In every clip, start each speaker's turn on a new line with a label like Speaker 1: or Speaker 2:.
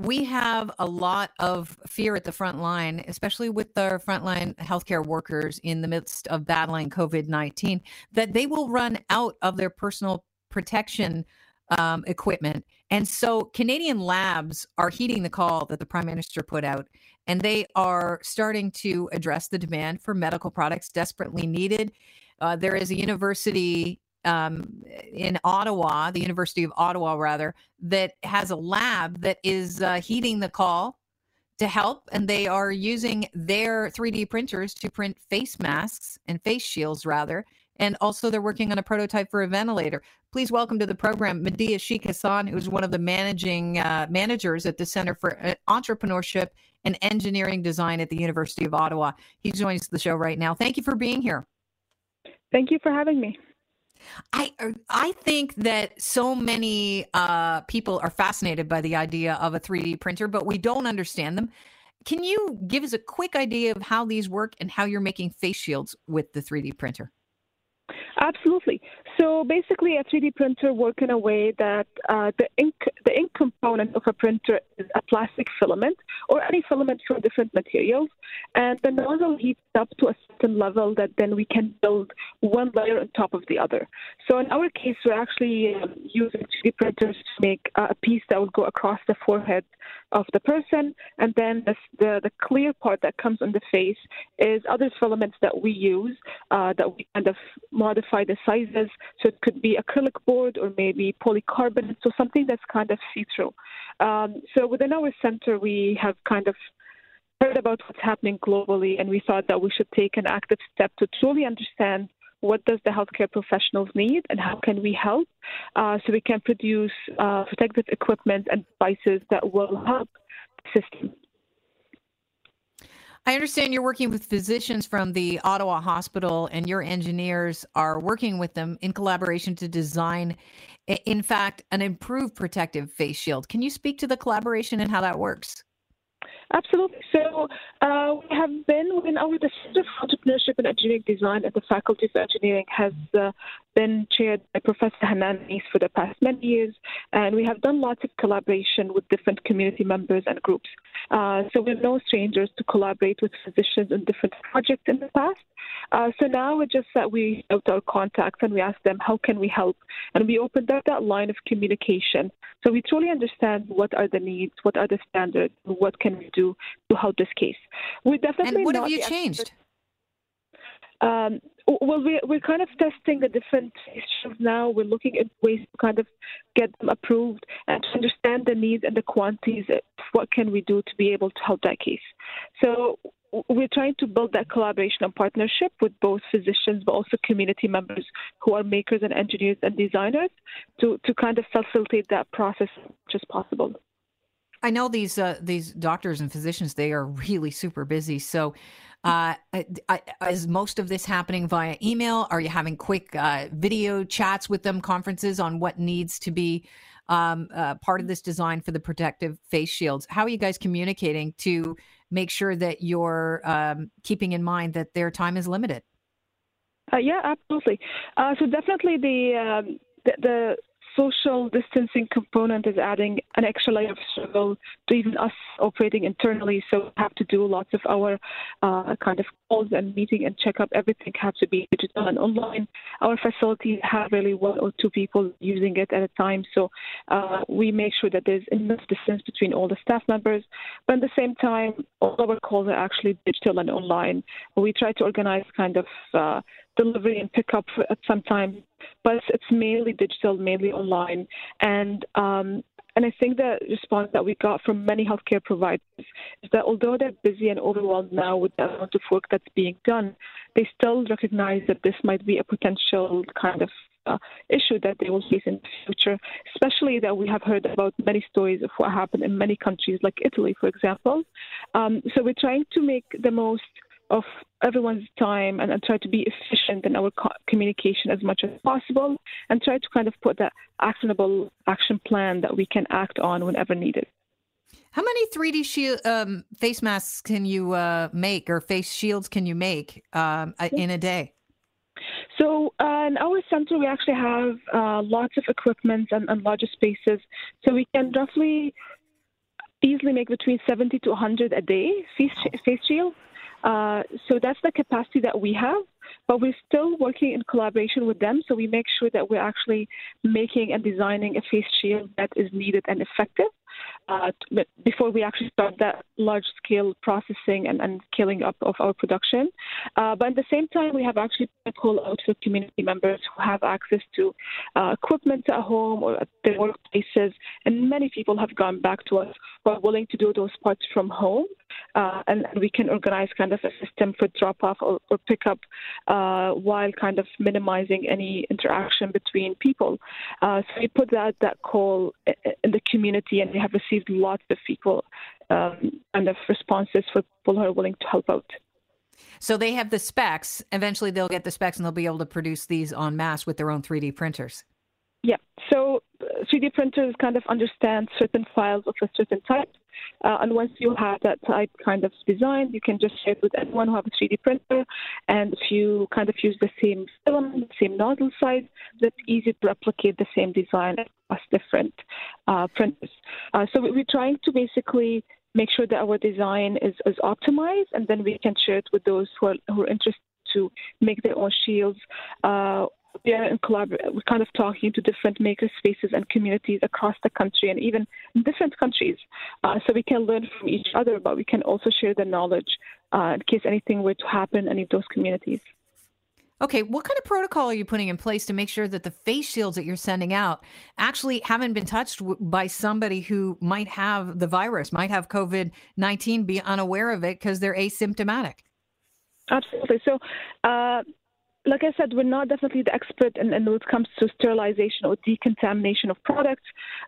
Speaker 1: we have a lot of fear at the front line, especially with the frontline healthcare workers in the midst of battling COVID 19, that they will run out of their personal protection um, equipment. And so Canadian labs are heeding the call that the prime minister put out, and they are starting to address the demand for medical products desperately needed. Uh, there is a university um, in Ottawa, the University of Ottawa, rather, that has a lab that is uh, heeding the call to help, and they are using their 3D printers to print face masks and face shields, rather. And also, they're working on a prototype for a ventilator. Please welcome to the program Medea Sheikh Hassan, who's one of the managing uh, managers at the Center for uh, Entrepreneurship and Engineering Design at the University of Ottawa. He joins the show right now. Thank you for being here.
Speaker 2: Thank you for having me.
Speaker 1: I uh, I think that so many uh, people are fascinated by the idea of a 3D printer, but we don't understand them. Can you give us a quick idea of how these work and how you're making face shields with the 3D printer?
Speaker 2: Absolutely. So basically, a 3D printer works in a way that uh, the ink the ink component of a printer is a plastic filament or any filament from different materials, and the nozzle heats up to a certain level that then we can build one layer on top of the other. So in our case, we're actually um, using 3D printers to make uh, a piece that would go across the forehead of the person, and then the the, the clear part that comes on the face is other filaments that we use uh, that we kind of modify the sizes. So it could be acrylic board or maybe polycarbonate, so something that's kind of see through. Um, so within our center, we have kind of heard about what's happening globally, and we thought that we should take an active step to truly understand what does the healthcare professionals need and how can we help uh, so we can produce uh, protective equipment and devices that will help the system.
Speaker 1: I understand you're working with physicians from the Ottawa Hospital, and your engineers are working with them in collaboration to design, in fact, an improved protective face shield. Can you speak to the collaboration and how that works?
Speaker 2: Absolutely. So uh, we have been within our Center for Entrepreneurship and Engineering Design at the Faculty of Engineering has uh, been chaired by Professor Hanan Anis for the past many years, and we have done lots of collaboration with different community members and groups. Uh, so we're no strangers to collaborate with physicians on different projects in the past. Uh, so now it's just that we out our contacts and we ask them how can we help, and we opened up that line of communication. So we truly understand what are the needs, what are the standards, what can we do to help this case.
Speaker 1: We definitely and what have you changed?
Speaker 2: Um, well, we're, we're kind of testing the different issues now. We're looking at ways to kind of get them approved and to understand the needs and the quantities. What can we do to be able to help that case? So we're trying to build that collaboration and partnership with both physicians but also community members who are makers and engineers and designers to, to kind of facilitate that process as much as possible.
Speaker 1: I know these uh, these doctors and physicians they are really super busy. So, uh, I, is most of this happening via email? Are you having quick uh, video chats with them, conferences on what needs to be um, uh, part of this design for the protective face shields? How are you guys communicating to make sure that you're um, keeping in mind that their time is limited?
Speaker 2: Uh, yeah, absolutely. Uh, so definitely the, um, the, the social distancing component is adding an extra layer of struggle to even us operating internally. So we have to do lots of our uh, kind of calls and meeting and check up. Everything has to be digital and online. Our facilities have really one or two people using it at a time. So uh, we make sure that there's enough distance between all the staff members. But at the same time, all our calls are actually digital and online. We try to organize kind of uh, delivery and pickup at some time, but it's mainly digital, mainly online. And um, and I think the response that we got from many healthcare providers is that although they're busy and overwhelmed now with the amount of work that's being done, they still recognize that this might be a potential kind of uh, issue that they will face in the future, especially that we have heard about many stories of what happened in many countries, like Italy, for example. Um, so we're trying to make the most of everyone's time and, and try to be efficient in our co- communication as much as possible and try to kind of put that actionable action plan that we can act on whenever needed.
Speaker 1: How many 3D shield, um, face masks can you uh, make or face shields can you make um, in a day?
Speaker 2: So uh, in our center, we actually have uh, lots of equipment and, and larger spaces, so we can roughly easily make between 70 to 100 a day face, face shields. Uh, so that's the capacity that we have, but we're still working in collaboration with them. So we make sure that we're actually making and designing a face shield that is needed and effective uh, before we actually start that large scale processing and, and scaling up of our production. Uh, but at the same time, we have actually a call out for community members who have access to uh, equipment at home or at their workplaces. And many people have gone back to us who are willing to do those parts from home. Uh, and, we can organize kind of a system for drop off or, or pick up uh, while kind of minimizing any interaction between people. So we put that, that call in the community and we have received lots of people um, kind of responses for people who are willing to help out.
Speaker 1: So they have the specs. Eventually, they'll get the specs and they'll be able to produce these en masse with their own 3D printers.
Speaker 2: Yeah. So 3D uh, printers kind of understand certain files of a certain type. Uh, and once you have that type kind of designed, you can just share it with anyone who has a 3D printer. And if you kind of use the same filament, same nozzle size, that's easy to replicate the same design across different uh, printers. Uh, so we're trying to basically make sure that our design is, is optimized, and then we can share it with those who are, who are interested to make their own shields uh, we are in collabor- we're kind of talking to different maker spaces and communities across the country and even in different countries. Uh, so we can learn from each other, but we can also share the knowledge uh, in case anything were to happen in any of those communities.
Speaker 1: Okay, what kind of protocol are you putting in place to make sure that the face shields that you're sending out actually haven't been touched by somebody who might have the virus, might have COVID 19, be unaware of it because they're asymptomatic?
Speaker 2: Absolutely. So, uh, like I said, we're not definitely the expert in, in when it comes to sterilization or decontamination of products.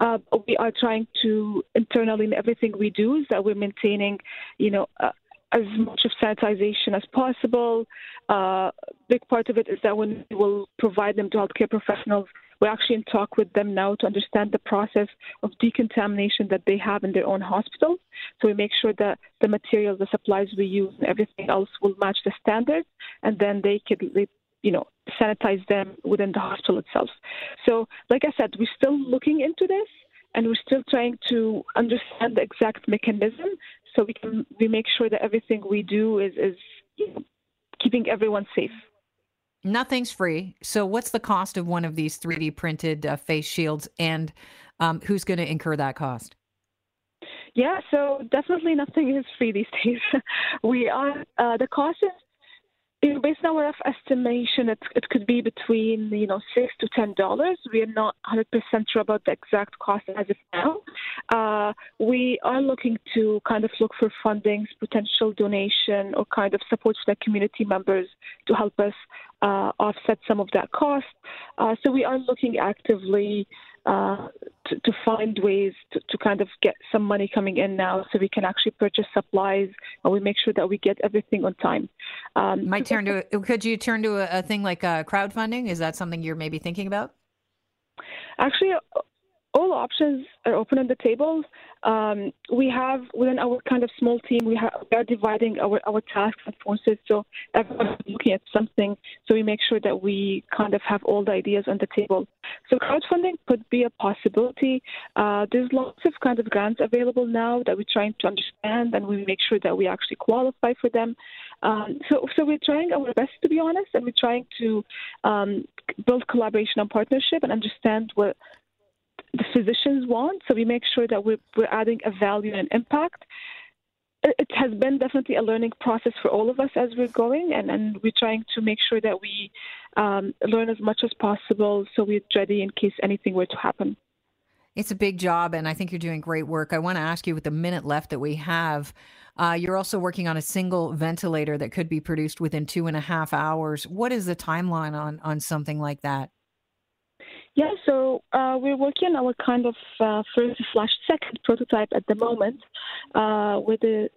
Speaker 2: Uh, we are trying to internally in everything we do is that we're maintaining, you know, uh, as much of sanitization as possible. Uh, big part of it is that when we will provide them to healthcare professionals, we're actually in talk with them now to understand the process of decontamination that they have in their own hospitals. So we make sure that the materials, the supplies we use, and everything else will match the standards, and then they could you know, sanitize them within the hospital itself. So, like I said, we're still looking into this, and we're still trying to understand the exact mechanism, so we can we make sure that everything we do is is you know, keeping everyone safe.
Speaker 1: Nothing's free. So, what's the cost of one of these 3D printed uh, face shields, and um, who's going to incur that cost?
Speaker 2: Yeah, so definitely nothing is free these days. we are uh, the cost is Based on our rough estimation, it, it could be between you know six to ten dollars. We are not 100% sure about the exact cost as of now. Uh, we are looking to kind of look for fundings, potential donation, or kind of support for the community members to help us uh, offset some of that cost. Uh, so we are looking actively uh, to, to, find ways to, to, kind of get some money coming in now so we can actually purchase supplies and we make sure that we get everything on time.
Speaker 1: Um, Might turn to, could you turn to a, a thing like uh, crowdfunding? Is that something you're maybe thinking about?
Speaker 2: Actually, all options are open on the table. Um, we have within our kind of small team, we, we are dividing our, our tasks and forces. So everyone's looking at something. So we make sure that we kind of have all the ideas on the table. So crowdfunding could be a possibility. Uh, there's lots of kind of grants available now that we're trying to understand, and we make sure that we actually qualify for them. Um, so, so we're trying our best to be honest, and we're trying to um, build collaboration and partnership and understand what the physicians want. So we make sure that we're, we're adding a value and impact. It has been definitely a learning process for all of us as we're going, and, and we're trying to make sure that we um, learn as much as possible so we're ready in case anything were to happen.
Speaker 1: It's a big job, and I think you're doing great work. I want to ask you, with the minute left that we have, uh, you're also working on a single ventilator that could be produced within two and a half hours. What is the timeline on on something like that?
Speaker 2: Yeah, so uh, we're working on our kind of uh, first slash second prototype at the moment uh, with the,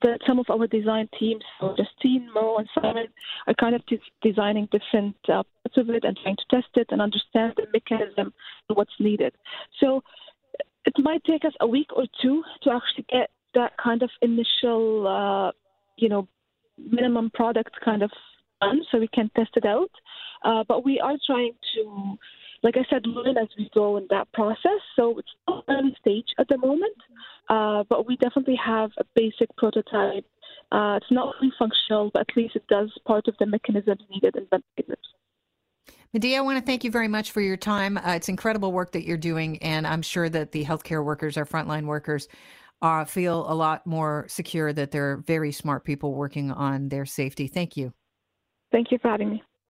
Speaker 2: the, some of our design teams, so Justine, Mo, and Simon, are kind of designing different uh, parts of it and trying to test it and understand the mechanism and what's needed. So it might take us a week or two to actually get that kind of initial, uh, you know, minimum product kind of done so we can test it out. Uh, but we are trying to like I said, learn as we go in that process. So it's still early stage at the moment, uh, but we definitely have a basic prototype. Uh, it's not fully functional, but at least it does part of the mechanisms needed in ventilators.
Speaker 1: Medea, I want to thank you very much for your time. Uh, it's incredible work that you're doing, and I'm sure that the healthcare workers, our frontline workers, uh, feel a lot more secure that there are very smart people working on their safety. Thank you.
Speaker 2: Thank you for having me.